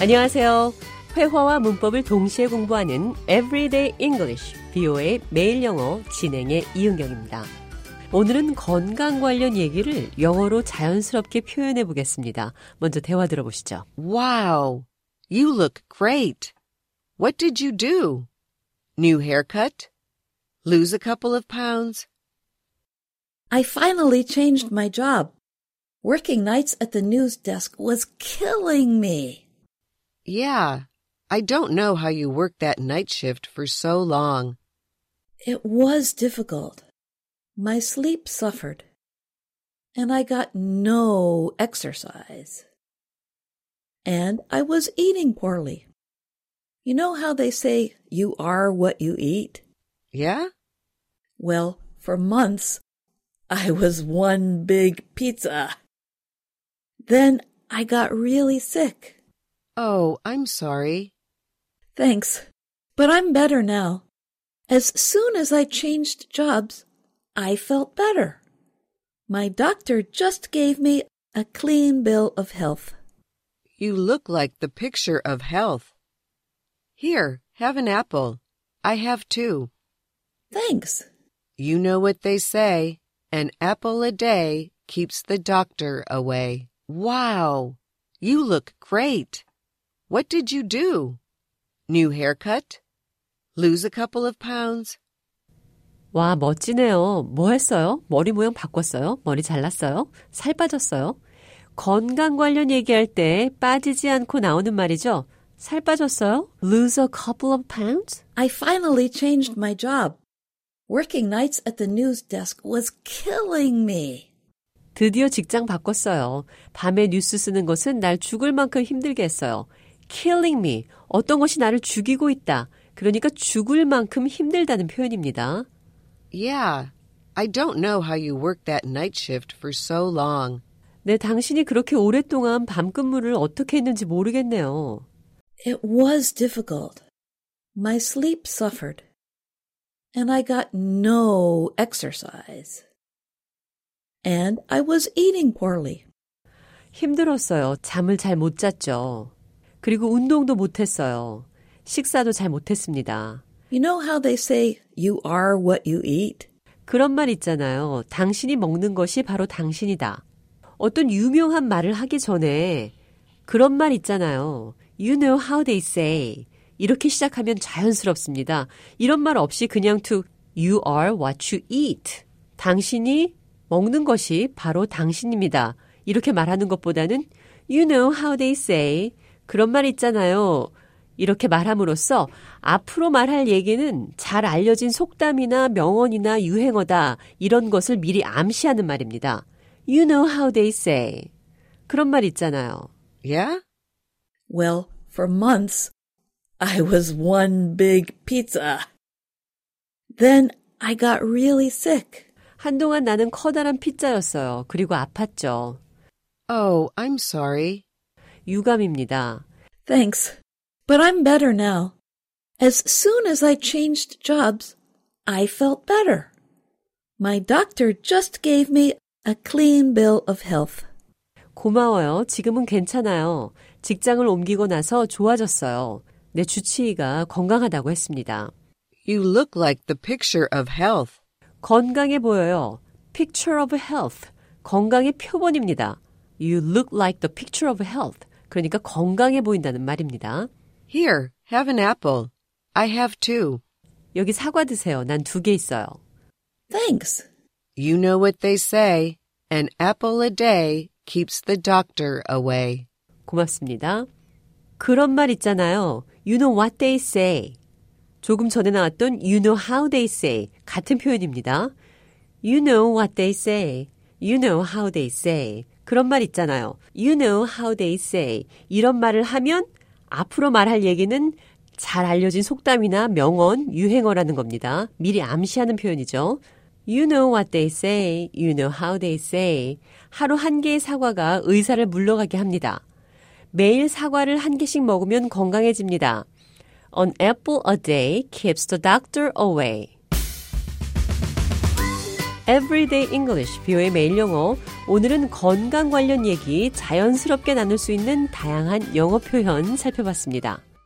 안녕하세요. 회화와 문법을 동시에 공부하는 Everyday English, BO의 매일 영어 진행의 이은경입니다. 오늘은 건강 관련 얘기를 영어로 자연스럽게 표현해 보겠습니다. 먼저 대화 들어보시죠. Wow, you look great. What did you do? New haircut? Lose a couple of pounds? I finally changed my job. Working nights at the news desk was killing me. Yeah, I don't know how you worked that night shift for so long. It was difficult. My sleep suffered. And I got no exercise. And I was eating poorly. You know how they say you are what you eat? Yeah? Well, for months, I was one big pizza. Then I got really sick. Oh, I'm sorry. Thanks. But I'm better now. As soon as I changed jobs, I felt better. My doctor just gave me a clean bill of health. You look like the picture of health. Here, have an apple. I have two. Thanks. You know what they say an apple a day keeps the doctor away. Wow, you look great. What did you do? New haircut? Lose a couple of pounds? 와, 멋지네요. 뭐 했어요? 머리 모양 바꿨어요? 머리 잘랐어요? 살 빠졌어요? 건강 관련 얘기할 때 빠지지 않고 나오는 말이죠. 살 빠졌어요? Lose a couple of pounds? I finally changed my job. Working nights at the news desk was killing me. 드디어 직장 바꿨어요. 밤에 뉴스 쓰는 것은 날 죽을 만큼 힘들게 했어요. killing me. 어떤 것이 나를 죽이고 있다. 그러니까 죽을 만큼 힘들다는 표현입니다. Yeah, I don't know how you worked that night shift for so long. 네, 당신이 그렇게 오랫동안 밤 근무를 어떻게 했는지 모르겠네요. It was difficult. My sleep suffered. And I got no exercise. And I was eating poorly. 힘들었어요. 잠을 잘 못 잤죠. 그리고 운동도 못 했어요. 식사도 잘 못했습니다. You know how they say you are what you eat? 그런 말 있잖아요. 당신이 먹는 것이 바로 당신이다. 어떤 유명한 말을 하기 전에 그런 말 있잖아요. You know how they say. 이렇게 시작하면 자연스럽습니다. 이런 말 없이 그냥 to you are what you eat. 당신이 먹는 것이 바로 당신입니다. 이렇게 말하는 것보다는 you know how they say. 그런 말 있잖아요. 이렇게 말함으로써 앞으로 말할 얘기는 잘 알려진 속담이나 명언이나 유행어다. 이런 것을 미리 암시하는 말입니다. You know how they say. 그런 말 있잖아요. Yeah? Well, for months, I was one big pizza. Then I got really sick. 한동안 나는 커다란 피자였어요. 그리고 아팠죠. Oh, I'm sorry. 유감입니다. Thanks. But I'm better now. As soon as I changed jobs, I felt better. My doctor just gave me a clean bill of health. 고마워요. 지금은 괜찮아요. 직장을 옮기고 나서 좋아졌어요. 내 주치의가 건강하다고 했습니다. You look like the picture of health. 건강해 보여요. Picture of health. 건강의 표본입니다. You look like the picture of health. 그러니까 건강해 보인다는 말입니다. Here, have an apple. I have two. 여기 사과 드세요. 난 두 개 있어요. Thanks. You know what they say an apple a day keeps the doctor away. 고맙습니다. 그런 말 있잖아요. You know what they say. 조금 전에 나왔던 you know how they say 같은 표현입니다. You know what they say. You know how they say. 그런 말 있잖아요. You know how they say. 이런 말을 하면 앞으로 말할 얘기는 잘 알려진 속담이나 명언, 유행어라는 겁니다. 미리 암시하는 표현이죠. You know what they say. You know how they say. 하루 한 개의 사과가 의사를 물러가게 합니다. 매일 사과를 한 개씩 먹으면 건강해집니다. An apple a day keeps the doctor away. Everyday English, 비오의 매일 영어. 오늘은 건강 관련 얘기 자연스럽게 나눌 수 있는 다양한 영어 표현 살펴봤습니다.